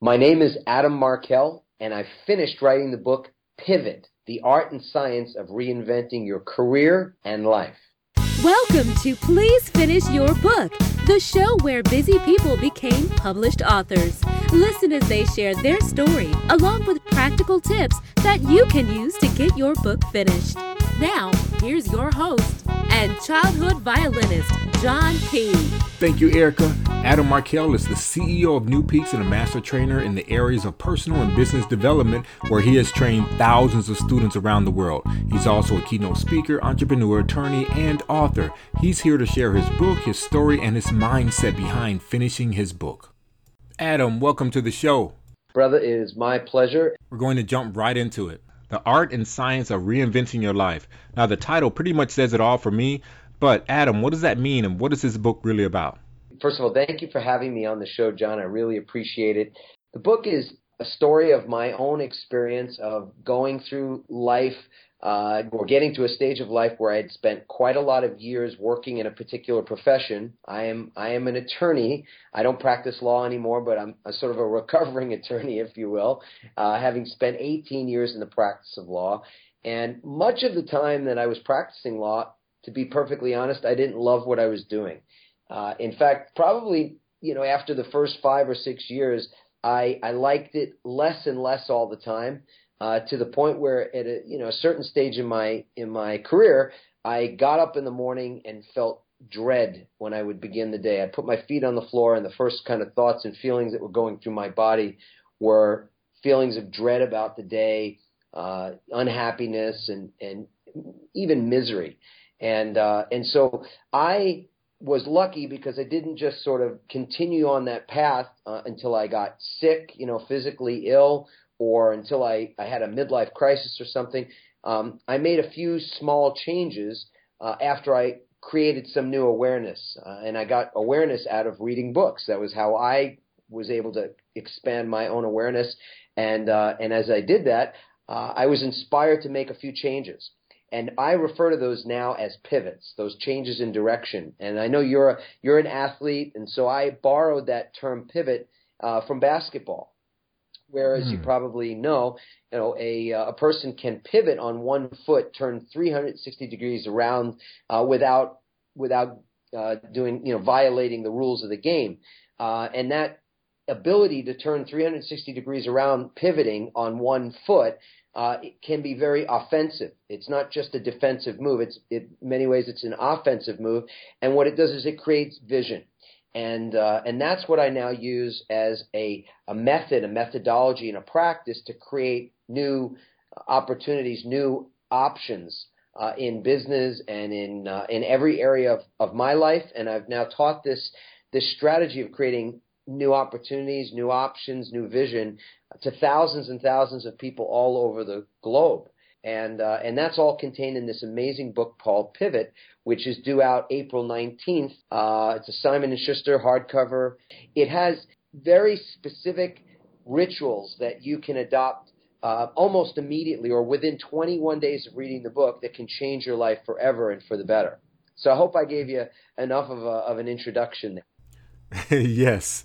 My name is Adam Markel, and I finished writing the book Pivot The Art and Science of Reinventing Your Career and Life. Welcome to Please Finish Your Book, the show where busy people became published authors. Listen as they share their story, along with practical tips that you can use to get your book finished. Now, here's your host and childhood violinist, John P. Thank you, Erica. Adam Markel is the CEO of New Peaks and a master trainer in the areas of personal and business development, where he has trained thousands of students around the world. He's also a keynote speaker, entrepreneur, attorney, and author. He's here to share his book, his story, and his mindset behind finishing his book. Adam, welcome to the show. Brother, it is my pleasure. We're going to jump right into it. The Art and Science of Reinventing Your Life. Now, the title pretty much says it all for me, but Adam, what does that mean and what is this book really about? First of all, thank you for having me on the show, John. I really appreciate it. The book is a story of my own experience of going through life uh, or getting to a stage of life where I had spent quite a lot of years working in a particular profession. I am I am an attorney. I don't practice law anymore, but I'm a sort of a recovering attorney, if you will, uh, having spent 18 years in the practice of law. And much of the time that I was practicing law, to be perfectly honest, I didn't love what I was doing. Uh, in fact, probably you know after the first five or six years, I I liked it less and less all the time uh, to the point where at a you know a certain stage in my in my career, I got up in the morning and felt dread when I would begin the day. I put my feet on the floor, and the first kind of thoughts and feelings that were going through my body were feelings of dread about the day, uh, unhappiness, and and even misery. And uh, and so I was lucky because I didn't just sort of continue on that path uh, until I got sick, you know, physically ill, or until I, I had a midlife crisis or something. Um, I made a few small changes uh, after I created some new awareness, uh, and I got awareness out of reading books. That was how I was able to expand my own awareness, and uh, and as I did that, uh, I was inspired to make a few changes. And I refer to those now as pivots, those changes in direction. And I know you're a, you're an athlete, and so I borrowed that term pivot uh, from basketball. Whereas mm. you hmm. probably know, you know, a uh, a person can pivot on one foot, turn 360 degrees around uh, without without uh, doing, you know, violating the rules of the game. Uh, and that ability to turn 360 degrees around, pivoting on one foot, uh, it can be very offensive. It's not just a defensive move. It's in many ways it's an offensive move, and what it does is it creates vision and uh, and that's what I now use as a a method, a methodology, and a practice to create new opportunities, new options uh, in business and in uh, in every area of, of my life. And I've now taught this this strategy of creating new opportunities, new options, new vision to thousands and thousands of people all over the globe and uh, and that's all contained in this amazing book called Pivot, which is due out April 19th. Uh, it's a Simon and Schuster hardcover. It has very specific rituals that you can adopt uh, almost immediately or within 21 days of reading the book that can change your life forever and for the better. So I hope I gave you enough of, a, of an introduction. yes.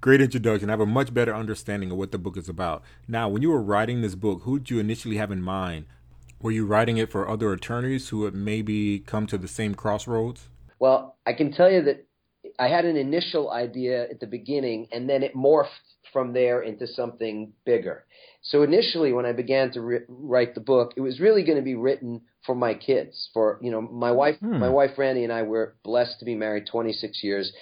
Great introduction. I have a much better understanding of what the book is about. Now, when you were writing this book, who did you initially have in mind? Were you writing it for other attorneys who had maybe come to the same crossroads? Well, I can tell you that I had an initial idea at the beginning, and then it morphed from there into something bigger. So initially, when I began to re- write the book, it was really going to be written for my kids. For you know, my wife, hmm. my wife Randy and I were blessed to be married 26 years,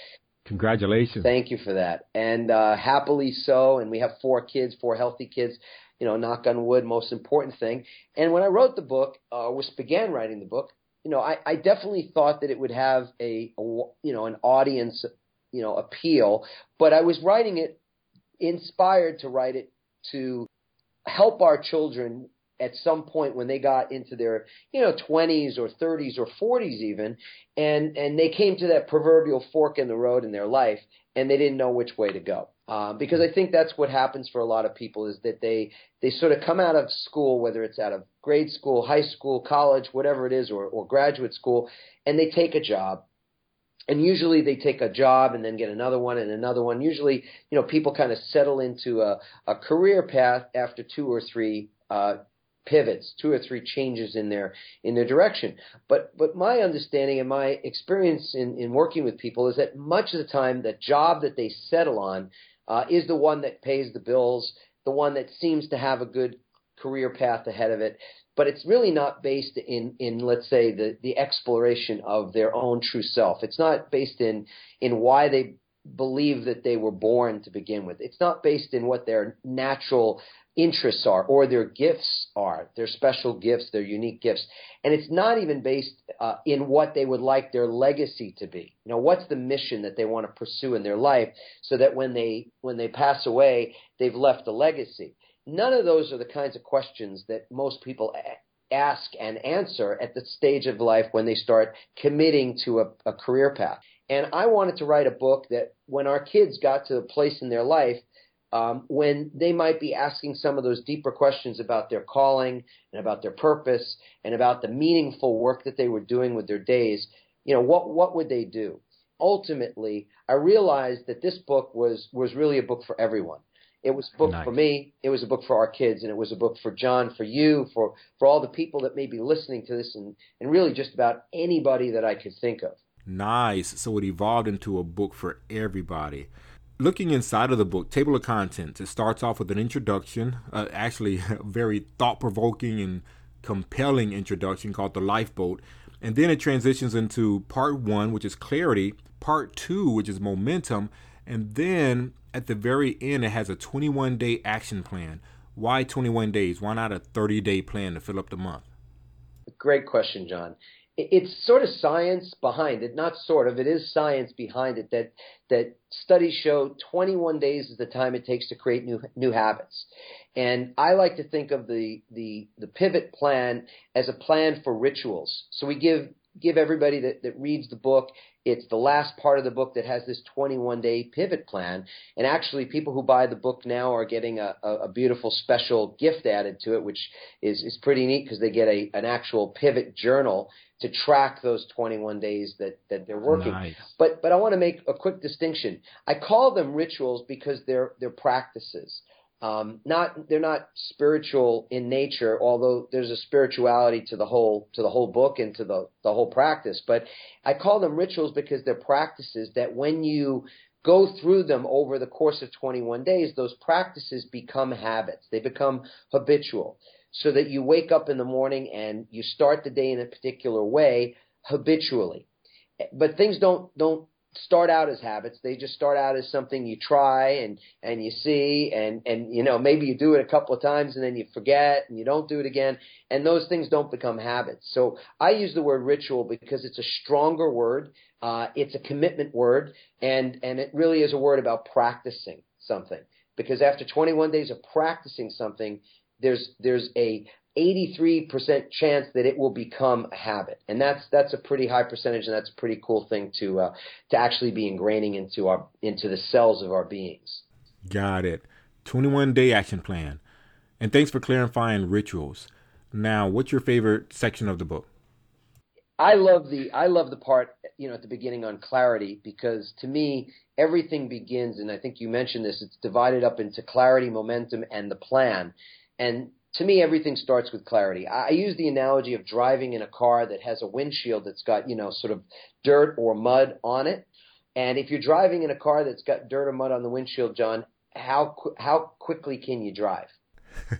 Congratulations. Thank you for that. And uh, happily so. And we have four kids, four healthy kids. You know, knock on wood, most important thing. And when I wrote the book, uh, was began writing the book, you know, I, I definitely thought that it would have a, a, you know, an audience, you know, appeal. But I was writing it, inspired to write it to help our children at some point when they got into their you know 20s or 30s or 40s even and and they came to that proverbial fork in the road in their life and they didn't know which way to go uh, because I think that's what happens for a lot of people is that they they sort of come out of school whether it's out of grade school high school college whatever it is or, or graduate school and they take a job and usually they take a job and then get another one and another one. Usually, you know, people kind of settle into a, a career path after two or three uh, pivots, two or three changes in their in their direction. But but my understanding and my experience in, in working with people is that much of the time, the job that they settle on uh, is the one that pays the bills, the one that seems to have a good career path ahead of it but it's really not based in in let's say the the exploration of their own true self. It's not based in in why they believe that they were born to begin with. It's not based in what their natural interests are or their gifts are, their special gifts, their unique gifts. And it's not even based uh, in what they would like their legacy to be. You know, what's the mission that they want to pursue in their life so that when they when they pass away, they've left a legacy. None of those are the kinds of questions that most people ask and answer at the stage of life when they start committing to a, a career path. And I wanted to write a book that when our kids got to a place in their life um, when they might be asking some of those deeper questions about their calling and about their purpose and about the meaningful work that they were doing with their days, you know, what what would they do? Ultimately, I realized that this book was was really a book for everyone. It was a book nice. for me. It was a book for our kids, and it was a book for John, for you, for for all the people that may be listening to this, and and really just about anybody that I could think of. Nice. So it evolved into a book for everybody. Looking inside of the book, table of contents, it starts off with an introduction, uh, actually a very thought provoking and compelling introduction called The Lifeboat. And then it transitions into part one, which is clarity, part two, which is momentum, and then at the very end, it has a 21 day action plan. Why 21 days? Why not a 30 day plan to fill up the month? Great question, John. It's sort of science behind it, not sort of. It is science behind it that that studies show 21 days is the time it takes to create new new habits. And I like to think of the the the pivot plan as a plan for rituals. So we give give everybody that, that reads the book it's the last part of the book that has this 21 day pivot plan. And actually, people who buy the book now are getting a, a, a beautiful special gift added to it, which is, is pretty neat because they get a, an actual pivot journal to track those 21 days that, that they're working. Nice. But, but I want to make a quick distinction. I call them rituals because they're, they're practices. Um, not they're not spiritual in nature, although there's a spirituality to the whole to the whole book and to the the whole practice. But I call them rituals because they're practices that when you go through them over the course of 21 days, those practices become habits. They become habitual, so that you wake up in the morning and you start the day in a particular way habitually. But things don't don't start out as habits. They just start out as something you try and and you see and and you know maybe you do it a couple of times and then you forget and you don't do it again and those things don't become habits. So I use the word ritual because it's a stronger word. Uh, it's a commitment word and and it really is a word about practicing something because after 21 days of practicing something there's there's a 83% chance that it will become a habit. And that's that's a pretty high percentage and that's a pretty cool thing to uh, to actually be ingraining into our into the cells of our beings. Got it. 21 day action plan. And thanks for clarifying rituals. Now, what's your favorite section of the book? I love the I love the part you know at the beginning on clarity because to me everything begins and I think you mentioned this it's divided up into clarity, momentum and the plan. And to me, everything starts with clarity. I use the analogy of driving in a car that has a windshield that's got, you know, sort of dirt or mud on it. And if you're driving in a car that's got dirt or mud on the windshield, John, how how quickly can you drive?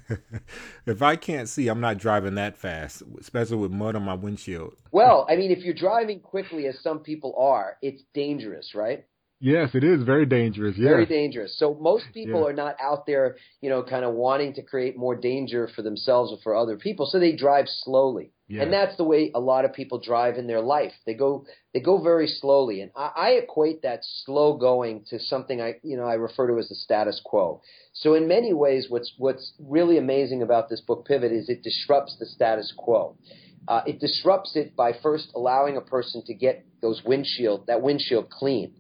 if I can't see, I'm not driving that fast, especially with mud on my windshield. well, I mean, if you're driving quickly, as some people are, it's dangerous, right? Yes, it is very dangerous. Yes. Very dangerous. So most people are not out there, you know, kind of wanting to create more danger for themselves or for other people. So they drive slowly. Yes. And that's the way a lot of people drive in their life. They go they go very slowly. And I, I equate that slow going to something I you know, I refer to as the status quo. So in many ways what's what's really amazing about this book pivot is it disrupts the status quo. Uh, it disrupts it by first allowing a person to get those windshield that windshield clean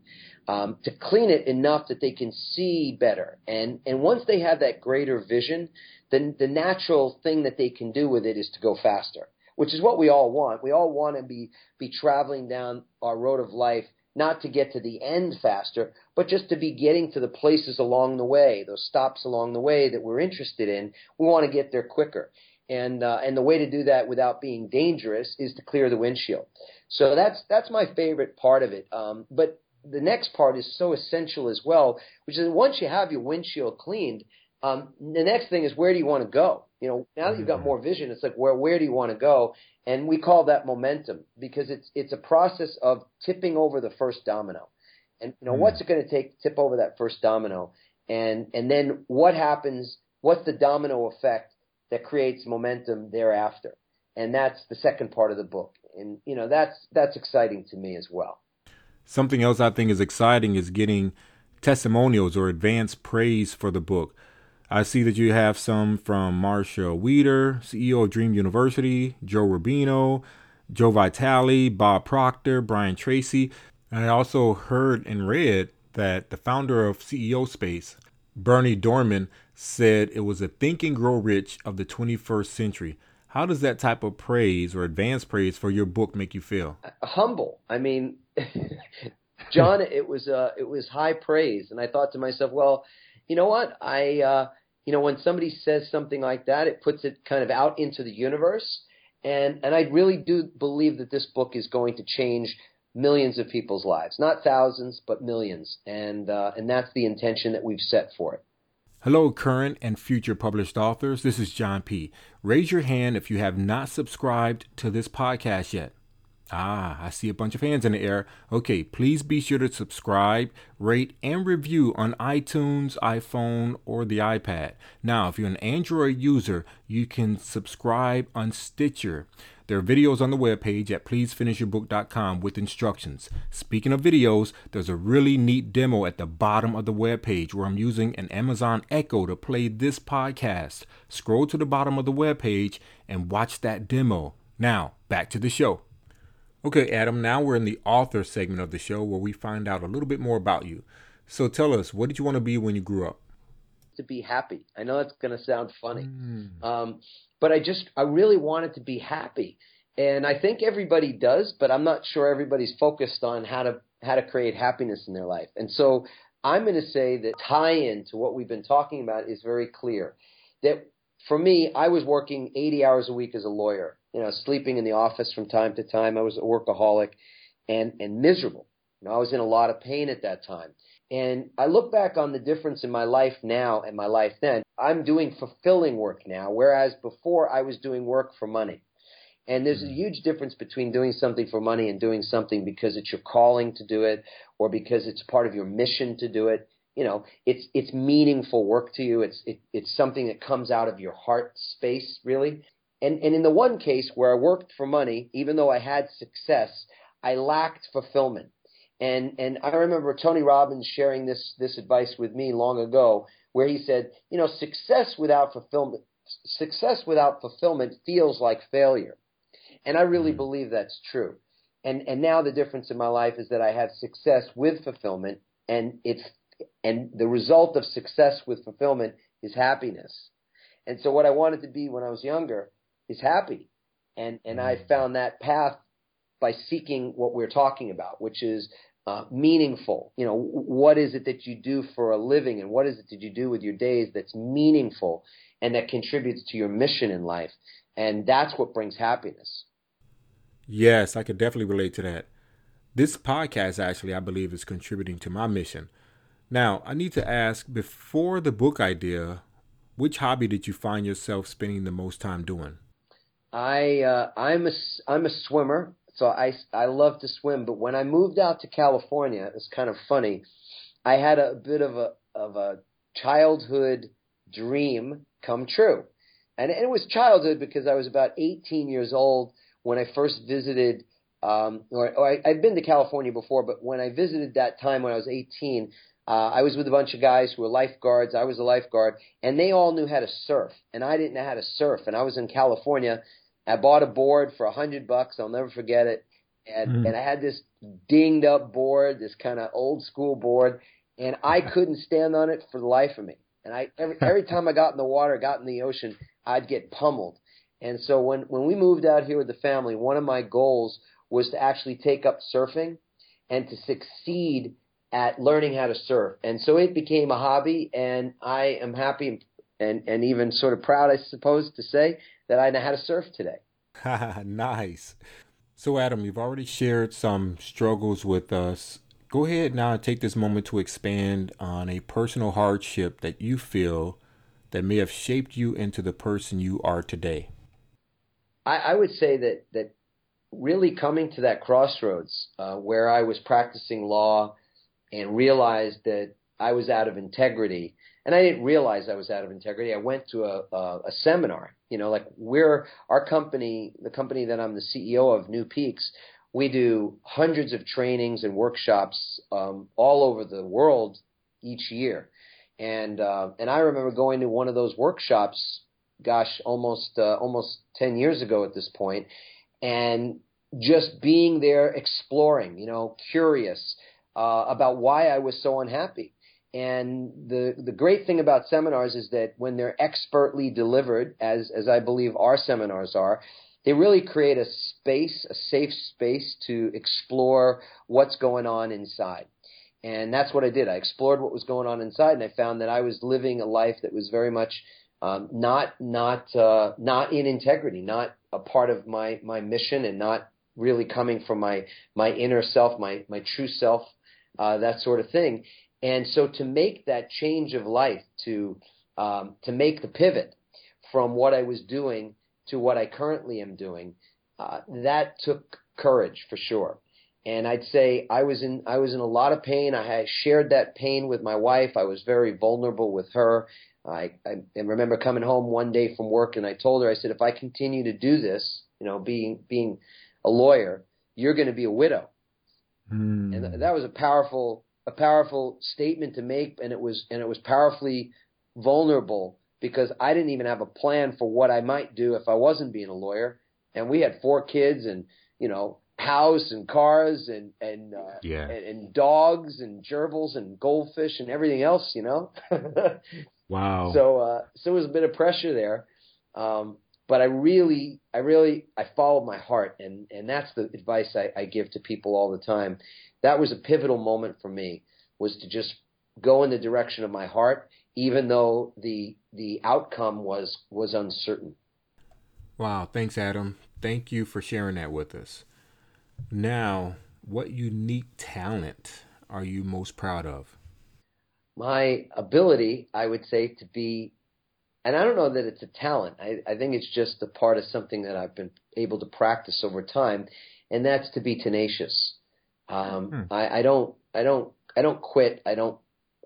um, to clean it enough that they can see better. And and once they have that greater vision, then the natural thing that they can do with it is to go faster, which is what we all want. We all want to be be traveling down our road of life not to get to the end faster, but just to be getting to the places along the way, those stops along the way that we're interested in. We want to get there quicker. And, uh, and the way to do that without being dangerous is to clear the windshield. So that's, that's my favorite part of it. Um, but the next part is so essential as well, which is once you have your windshield cleaned, um, the next thing is where do you want to go? You know, now that you've got mm-hmm. more vision, it's like where where do you want to go? And we call that momentum because it's it's a process of tipping over the first domino. And you know, mm. what's it going to take to tip over that first domino? And and then what happens? What's the domino effect that creates momentum thereafter? And that's the second part of the book. And you know, that's that's exciting to me as well. Something else I think is exciting is getting testimonials or advanced praise for the book. I see that you have some from Marcia Wieder, CEO of Dream University, Joe Rubino, Joe Vitale, Bob Proctor, Brian Tracy. And I also heard and read that the founder of CEO Space, Berny Dohrmann, said it was a think and grow rich of the 21st century. How does that type of praise or advanced praise for your book make you feel? Humble. I mean, John, it was uh, it was high praise, and I thought to myself, well, you know what? I, uh, you know, when somebody says something like that, it puts it kind of out into the universe. And, and I really do believe that this book is going to change millions of people's lives, not thousands, but millions. And, uh, and that's the intention that we've set for it. Hello, current and future published authors. This is John P. Raise your hand if you have not subscribed to this podcast yet. Ah, I see a bunch of hands in the air. Okay, please be sure to subscribe, rate, and review on iTunes, iPhone, or the iPad. Now, if you're an Android user, you can subscribe on Stitcher. There are videos on the webpage at pleasefinishyourbook.com with instructions. Speaking of videos, there's a really neat demo at the bottom of the webpage where I'm using an Amazon Echo to play this podcast. Scroll to the bottom of the webpage and watch that demo. Now, back to the show. Okay, Adam, now we're in the author segment of the show where we find out a little bit more about you. So tell us, what did you want to be when you grew up? To be happy. I know that's going to sound funny, mm. um, but I just, I really wanted to be happy. And I think everybody does, but I'm not sure everybody's focused on how to how to create happiness in their life. And so I'm going to say that tie-in to what we've been talking about is very clear. That for me, I was working 80 hours a week as a lawyer you know, sleeping in the office from time to time. I was a workaholic and, and miserable. You know, I was in a lot of pain at that time. And I look back on the difference in my life now and my life then. I'm doing fulfilling work now, whereas before I was doing work for money. And there's a mm-hmm. huge difference between doing something for money and doing something because it's your calling to do it or because it's part of your mission to do it. You know, it's it's meaningful work to you. It's it, it's something that comes out of your heart space, really. And, and in the one case where I worked for money, even though I had success, I lacked fulfillment. And, and I remember Tony Robbins sharing this, this advice with me long ago, where he said, you know, success without fulfillment, success without fulfillment feels like failure. And I really mm-hmm. believe that's true. And, and now the difference in my life is that I have success with fulfillment and it's, and the result of success with fulfillment is happiness. And so what I wanted to be when I was younger is happy. And, and I mm. found that path by seeking what we're talking about, which is uh, meaningful. You know, what is it that you do for a living and what is it that you do with your days that's meaningful and that contributes to your mission in life? And that's what brings happiness. Yes, I could definitely relate to that. This podcast, actually, I believe, is contributing to my mission. Now, I need to ask before the book idea, which hobby did you find yourself spending the most time doing? I uh, I'm a I'm a swimmer, so I I love to swim. But when I moved out to California, it's kind of funny. I had a bit of a of a childhood dream come true, and it was childhood because I was about 18 years old when I first visited. Um, or, or I, I'd been to California before, but when I visited that time when I was 18, uh, I was with a bunch of guys who were lifeguards. I was a lifeguard, and they all knew how to surf, and I didn't know how to surf. And I was in California, I bought a board for a hundred bucks. I'll never forget it. And mm. and I had this dinged up board, this kind of old school board, and I couldn't stand on it for the life of me. And I every every time I got in the water, got in the ocean, I'd get pummeled. And so when when we moved out here with the family, one of my goals was to actually take up surfing. and to succeed at learning how to surf. And so it became a hobby, and I am happy and, and even sort of proud, I suppose, to say that I know how to surf today. nice. So, Adam, you've already shared some struggles with us. Go ahead now and take this moment to expand on a personal hardship that you feel that may have shaped you into the person you are today. I, I would say that that really coming to that crossroads uh, where I was practicing law and realized that I was out of integrity. And I didn't realize I was out of integrity. I went to a, a, a seminar. You know, like we're our company, the company that I'm the CEO of, New Peaks. We do hundreds of trainings and workshops um, all over the world each year. And uh, and I remember going to one of those workshops, gosh, almost uh, almost ten years ago at this point, and just being there, exploring, you know, curious, uh, about why I was so unhappy. And the the great thing about seminars is that when they're expertly delivered, as as I believe our seminars are, they really create a space, a safe space to explore what's going on inside. And that's what I did. I explored what was going on inside, and I found that I was living a life that was very much um, not not uh, not in integrity, not a part of my my mission, and not really coming from my my inner self, my my true self, uh, that sort of thing. And so to make that change of life, to um, to make the pivot from what I was doing to what I currently am doing, uh, that took courage for sure. And I'd say I was in I was in a lot of pain. I had shared that pain with my wife. I was very vulnerable with her. I, I, remember coming home one day from work and I told her I said if I continue to do this, you know, being being a lawyer, you're going to be a widow. Mm. And that was a powerful a powerful statement to make, and it was and it was powerfully vulnerable because I didn't even have a plan for what I might do if I wasn't being a lawyer. And we had four kids, and you know, house and cars and and uh, yeah. and, and dogs and gerbils and goldfish and everything else, you know. wow. So uh, so there was a bit of pressure there. Um, but I really, I really, I followed my heart, and and that's the advice I, I give to people all the time. That was a pivotal moment for me, was to just go in the direction of my heart, even though the the outcome was was uncertain. Wow, thanks, Adam. Thank you for sharing that with us. Now, what unique talent are you most proud of? My ability, I would say, to be and I don't know that it's a talent. I, I think it's just a part of something that I've been able to practice over time, and that's to be tenacious. Um, hmm. I, I don't, I don't, I don't quit. I don't,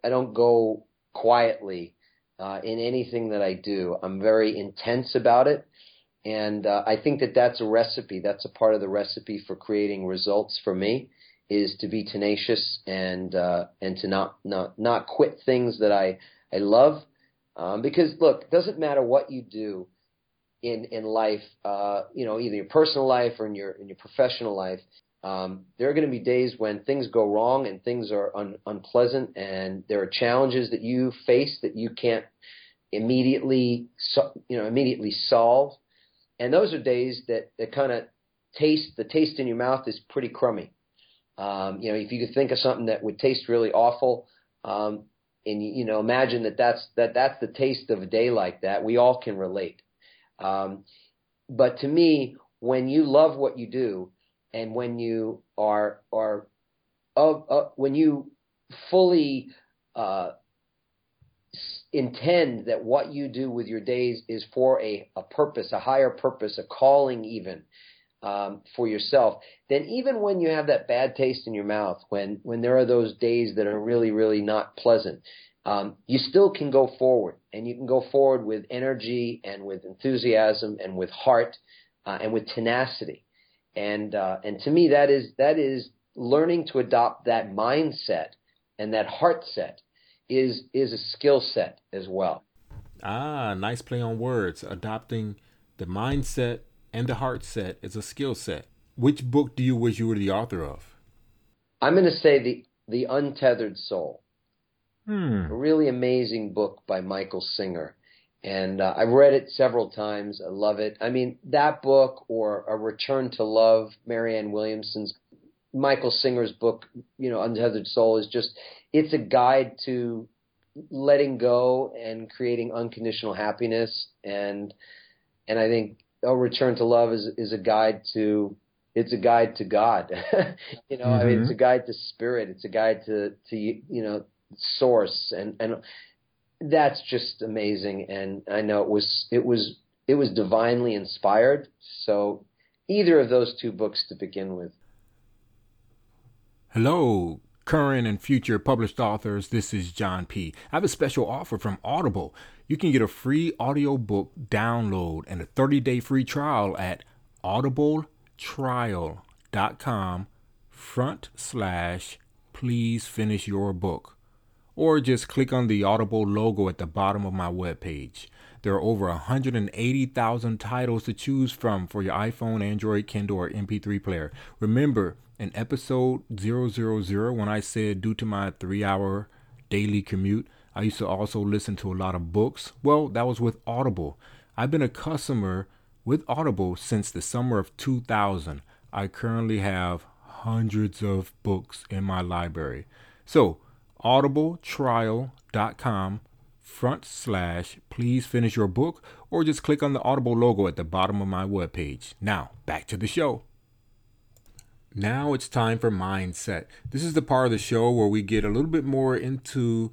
I don't go quietly uh, in anything that I do. I'm very intense about it, and uh, I think that that's a recipe. That's a part of the recipe for creating results for me is to be tenacious and uh, and to not not not quit things that I I love um, because look, it doesn't matter what you do in in life, uh, you know, either your personal life or in your in your professional life. Um, there are going to be days when things go wrong and things are un- unpleasant, and there are challenges that you face that you can't immediately, so, you know, immediately solve. And those are days that that kind of taste the taste in your mouth is pretty crummy. Um, you know, if you could think of something that would taste really awful, um, and you know imagine that that's that that's the taste of a day like that. We all can relate. Um, but to me when you love what you do and when you are are uh, when you fully uh, intend that what you do with your days is for a, a purpose, a higher purpose, a calling even um, for yourself, then even when you have that bad taste in your mouth, when when there are those days that are really really not pleasant, um, you still can go forward, and you can go forward with energy and with enthusiasm and with heart uh, and with tenacity. And uh, and to me, that is that is learning to adopt that mindset and that heart set is is a skill set as well. Ah, nice play on words. Adopting the mindset and the heart set is a skill set. Which book do you wish you were the author of? I'm going to say the the Untethered Soul. Hmm. A really amazing book by Michael Singer. And uh, I've read it several times. I love it. I mean, that book or A Return to Love, Marianne Williamson's Michael Singer's book, you know, Untethered Soul is just it's a guide to letting go and creating unconditional happiness and and I think a return to love is is a guide to it's a guide to God. you know, mm-hmm. I mean it's a mm-hmm. guide to spirit, it's a guide to to you know source and and that's just amazing and I know it was it was it was divinely inspired. So either of those two books to begin with. Hello, current and future published authors. This is John P. I have a special offer from Audible. You can get a free audiobook download and a 30-day free trial at audibletrial.com front slash please finish your book. Or just click on the Audible logo at the bottom of my webpage. There are over 180,000 titles to choose from for your iPhone, Android, Kindle, or MP3 player. Remember, in episode 000 when I said due to my three hour daily commute, I used to also listen to a lot of books. Well, that was with Audible. I've been a customer with Audible since the summer of 2000. I currently have hundreds of books in my library. So, audibletrial.com front slash please finish your book or just click on the Audible logo at the bottom of my webpage. Now, back to the show. Now it's time for mindset. This is the part of the show where we get a little bit more into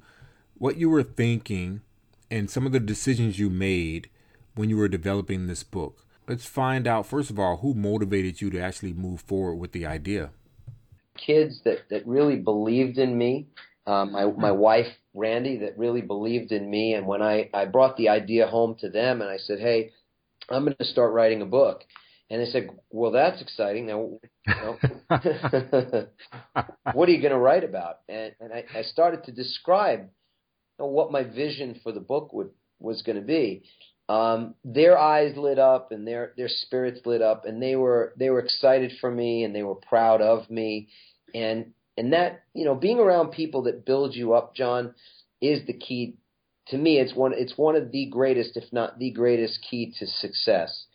what you were thinking and some of the decisions you made when you were developing this book. Let's find out, first of all, who motivated you to actually move forward with the idea. Kids that, that really believed in me. Um, my, my wife, Randy, that really believed in me. And when I, I brought the idea home to them and I said, hey, I'm going to start writing a book and they said, "Well, that's exciting. Now, you know, what are you going to write about?" And, and I, I started to describe know, what my vision for the book would was going to be. Um, their eyes lit up and their their spirits lit up, and they were they were excited for me and they were proud of me, and and that you know being around people that build you up, John, is the key. To me, it's one it's one of the greatest, if not the greatest, key to success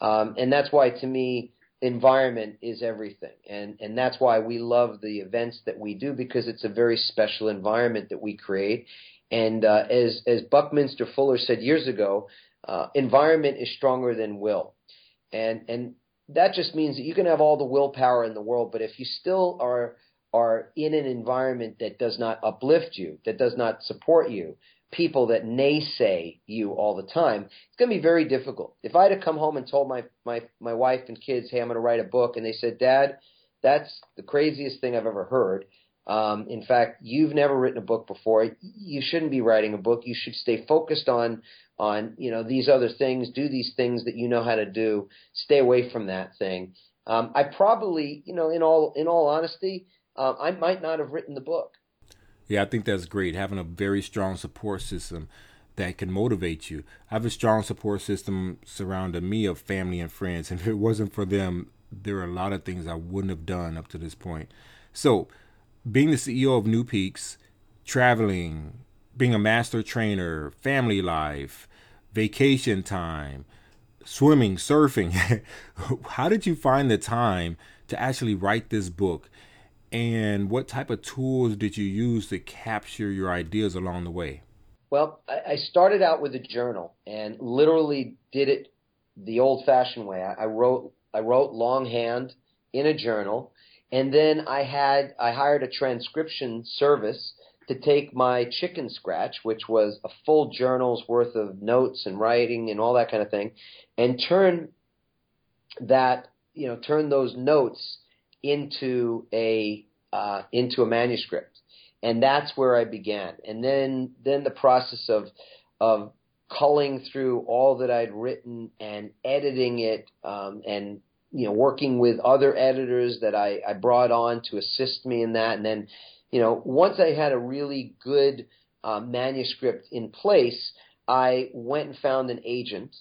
um, and that's why, to me, environment is everything. And, and that's why we love the events that we do because it's a very special environment that we create. And uh, as, as Buckminster Fuller said years ago, uh, environment is stronger than will. And, and that just means that you can have all the willpower in the world, but if you still are are in an environment that does not uplift you, that does not support you, people that naysay you all the time, it's going to be very difficult. If I had to come home and told my my my wife and kids, "Hey, I'm going to write a book," and they said, "Dad, that's the craziest thing I've ever heard." Um, in fact, you've never written a book before. You shouldn't be writing a book. You should stay focused on on you know these other things. Do these things that you know how to do. Stay away from that thing. Um, I probably, you know, in all in all honesty, uh, I might not have written the book. Yeah, I think that's great. Having a very strong support system that can motivate you. I have a strong support system surrounding me of family and friends. And if it wasn't for them, there are a lot of things I wouldn't have done up to this point. So, being the CEO of New Peaks, traveling, being a master trainer, family life, vacation time, swimming, surfing, how did you find the time to actually write this book? and what type of tools did you use to capture your ideas along the way? Well, I started out with a journal and literally did it the old-fashioned way. I wrote I wrote longhand in a journal, and then I had I hired a transcription service to take my chicken scratch, which was a full journal's worth of notes and writing and all that kind of thing, and turn that you know turn those notes into a uh, into a manuscript, and that's where I began. And then then the process of of culling through all that I'd written and editing it, um, and you know working with other editors that I, I brought on to assist me in that, and then you know once I had a really good uh, manuscript in place, I went and found an agent,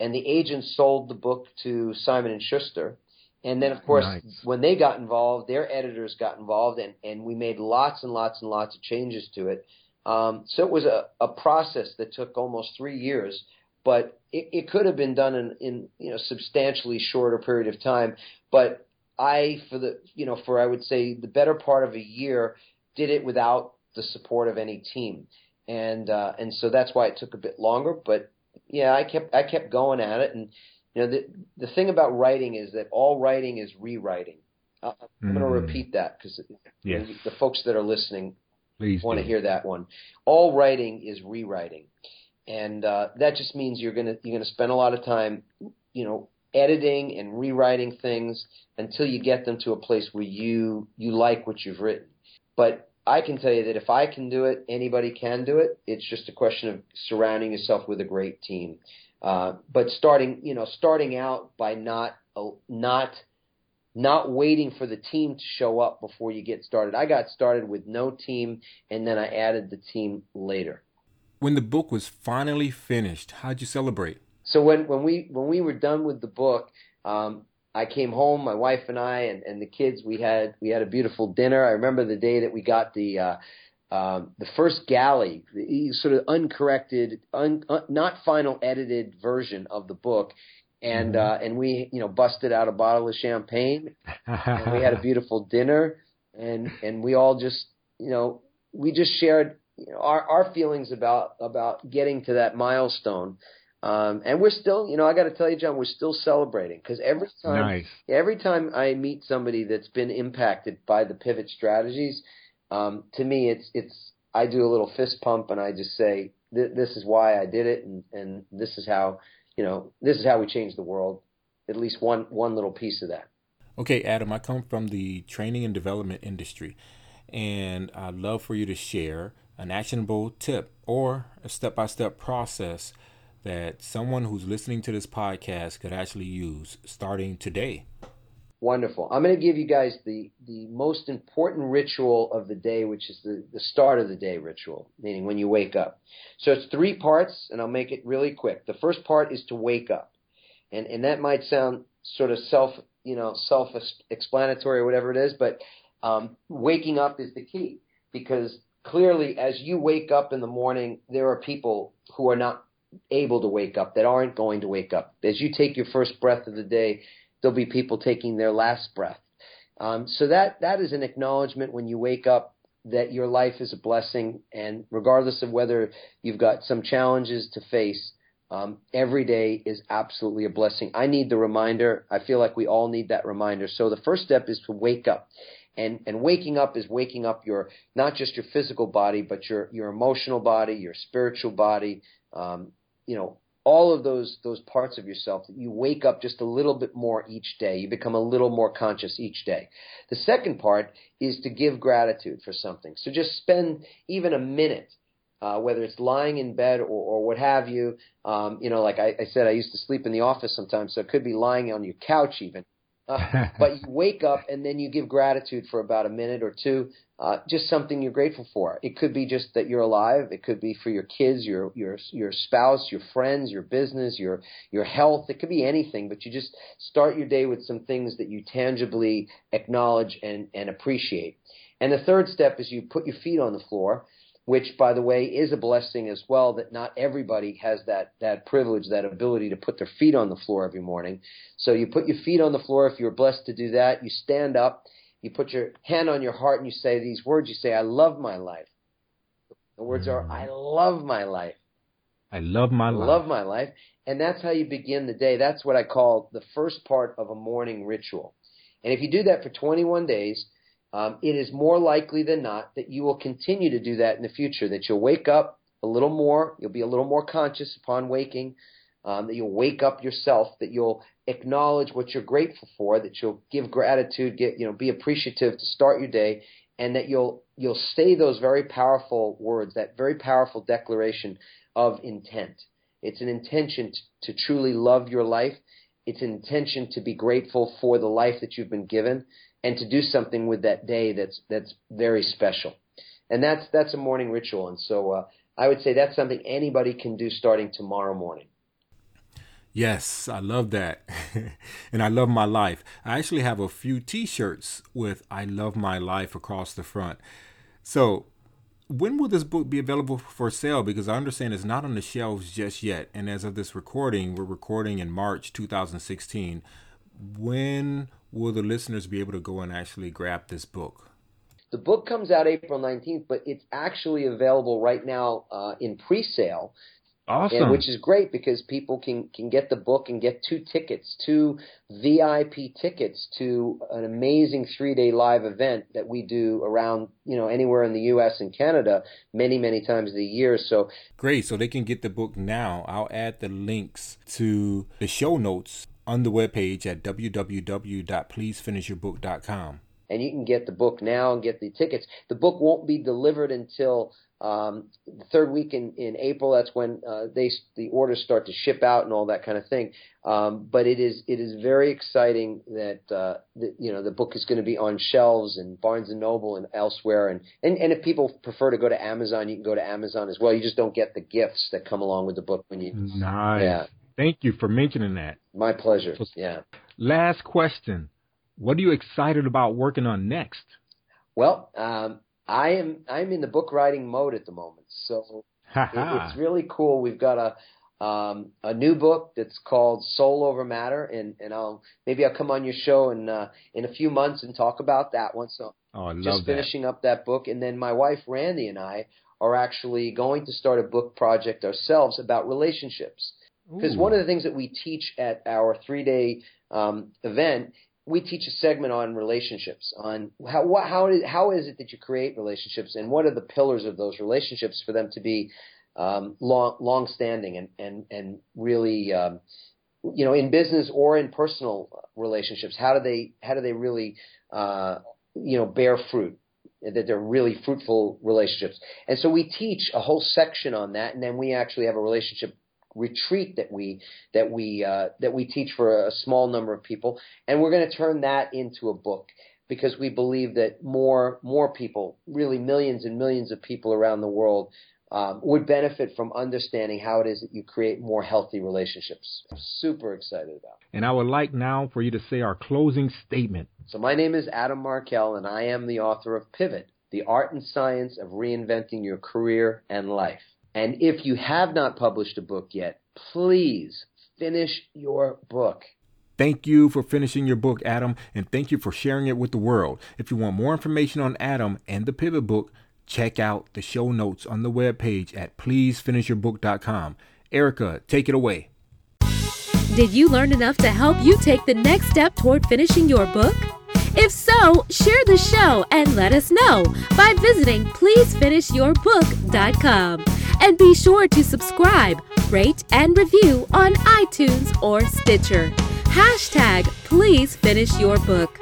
and the agent sold the book to Simon and Schuster and then, of course, nice. when they got involved, their editors got involved, and, and we made lots and lots and lots of changes to it. Um, so it was a, a process that took almost three years, but it, it could have been done in, in you know substantially shorter period of time. But I for the you know for I would say the better part of a year did it without the support of any team, and uh, and so that's why it took a bit longer. But yeah, I kept I kept going at it, and you know the the thing about writing is that all writing is rewriting. Uh, I'm mm. going to repeat that because yes. the folks that are listening Please want to hear that one. All writing is rewriting, and uh, that just means you're gonna you're gonna spend a lot of time, you know, editing and rewriting things until you get them to a place where you you like what you've written. But I can tell you that if I can do it, anybody can do it. It's just a question of surrounding yourself with a great team. Uh, but starting, you know, starting out by not uh, not not waiting for the team to show up before you get started. I got started with no team, and then I added the team later. When the book was finally finished, how'd you celebrate? So when when we when we were done with the book, um, I came home, my wife and I, and, and the kids. We had we had a beautiful dinner. I remember the day that we got the uh, um, the first galley, the sort of uncorrected, un, un, not final edited version of the book, and mm-hmm. uh, and we you know busted out a bottle of champagne, and we had a beautiful dinner, and and we all just you know we just shared you know, our our feelings about about getting to that milestone. Um, and we're still, you know, I got to tell you, John, we're still celebrating because every time, nice. every time I meet somebody that's been impacted by the pivot strategies, um, to me, it's it's I do a little fist pump and I just say, this is why I did it, and and this is how you know, this is how we change the world. At least one one little piece of that. Okay, Adam, I come from the training and development industry, and I'd love for you to share an actionable tip or a step by step process that someone who's listening to this podcast could actually use starting today. Wonderful. I'm going to give you guys the, the most important ritual of the day, which is the, the start of the day ritual, meaning when you wake up. So it's three parts, and I'll make it really quick. The first part is to wake up. And, and that might sound sort of self, you know, self-explanatory or whatever it is, but um, waking up is the key because clearly as you wake up in the morning, there are people who are not able to wake up, that aren't going to wake up. As you take your first breath of the day, there'll be people taking their last breath. Um, so that that is an acknowledgement when you wake up that your life is a blessing, and regardless of whether you've got some challenges to face, um, every day is absolutely a blessing. I need the reminder. I feel like we all need that reminder. So the first step is to wake up. And, and waking up is waking up your not just your physical body, but your your emotional body, your spiritual body, um, you know, all of those those parts of yourself that you wake up just a little bit more each day. You become a little more conscious each day. The second part is to give gratitude for something. So just spend even a minute uh, whether it's lying in bed or, or what have you. Um, you know like I, I said i used to sleep in the office sometimes so it could be lying on your couch even uh, but you wake up and then you give gratitude for about a minute or two, uh, just something you're grateful for. It could be just that you're alive. It could be for your kids, your your your spouse, your friends, your business, your your health. It could be anything, but you just start your day with some things that you tangibly acknowledge and and appreciate. And the third step is you put your feet on the floor which by the way is a blessing as well that not everybody has that that privilege that ability to put their feet on the floor every morning. So you put your feet on the floor. If you're blessed to do that you stand up you put your hand on your heart and you say these words. You say i love my life. The words are i love my life. I love my life. I love my life. And that's how you begin the day. That's what i call the first part of a morning ritual. And if you do that for 21 days um, it is more likely than not that you will continue to do that in the future, that you'll wake up a little more, you'll be a little more conscious upon waking, um, that you'll wake up yourself, that you'll acknowledge what you're grateful for, that you'll give gratitude, get, you know, be appreciative to start your day, and that you'll, you'll say those very powerful words, that very powerful declaration of intent. It's an intention to, to truly love your life. It's an intention to be grateful for the life that you've been given and to do something with that day that's that's very special. And that's that's a morning ritual. And so uh, I would say that's something anybody can do starting tomorrow morning. Yes, I love that. and I love my life. I actually have a few t shirts with I love my life across the front. So, when will this book be available for sale? Because I understand it's not on the shelves just yet. And as of this recording, we're recording in March 2016. When will the listeners be able to go and actually grab this book? The book comes out April 19th, but it's actually available right now uh, in pre sale Awesome. And, which is great because people can can get the book and get two tickets, two VIP tickets to an amazing three day live event that we do around you know anywhere in the U.S. and Canada many many times a year. So great. So they can get the book now. I'll add the links to the show notes on the webpage at www.pleasefinishyourbook.com. And you can get the book now and get the tickets. The book won't be delivered until um, the third week in, in April, that's when uh, they the orders start to ship out and all that kind of thing. Um, but it is it is very exciting that, uh, that you know the book is going to be on shelves and Barnes and Noble and elsewhere. And, and and if people prefer to go to Amazon, you can go to Amazon as well. You just don't get the gifts that come along with the book when you. Nice. Yeah. Thank you for mentioning that. My pleasure. So, yeah. Last question: What are you excited about working on next? Well, um, I am I'm in the book writing mode at the moment, so it, it's really cool. We've got a um, a new book that's called Soul Over Matter, and and I'll maybe I'll come on your show in uh, in a few months and talk about that one. So oh, I love just finishing that. up that book, and then my wife Randy and I are actually going to start a book project ourselves about relationships. Because one of the things that we teach at our three day um, event we teach a segment on relationships, on how how is, how is it that you create relationships, and what are the pillars of those relationships for them to be um, long long standing and and and really um, you know in business or in personal relationships. How do they how do they really uh, you know bear fruit? That they're really fruitful relationships, and so we teach a whole section on that, and then we actually have a relationship retreat that we that we uh, that we teach for a small number of people, and we're going to turn that into a book because we believe that more more people, really millions and millions of people around the world, um, would benefit from understanding how it is that you create more healthy relationships. I'm super excited about. And I would like now for you to say our closing statement. So my name is Adam Markel, and I am the author of Pivot: The Art and Science of Reinventing Your Career and Life. And if you have not published a book yet, please finish your book. Thank you for finishing your book, Adam, and thank you for sharing it with the world. If you want more information on Adam and the Pivot Book, check out the show notes on the webpage at pleasefinishyourbook.com. Erica, take it away. Did you learn enough to help you take the next step toward finishing your book? If so, share the show and let us know by visiting pleasefinishyourbook.com. And be sure to subscribe, rate, and review on iTunes or Stitcher. Hashtag please finish your book.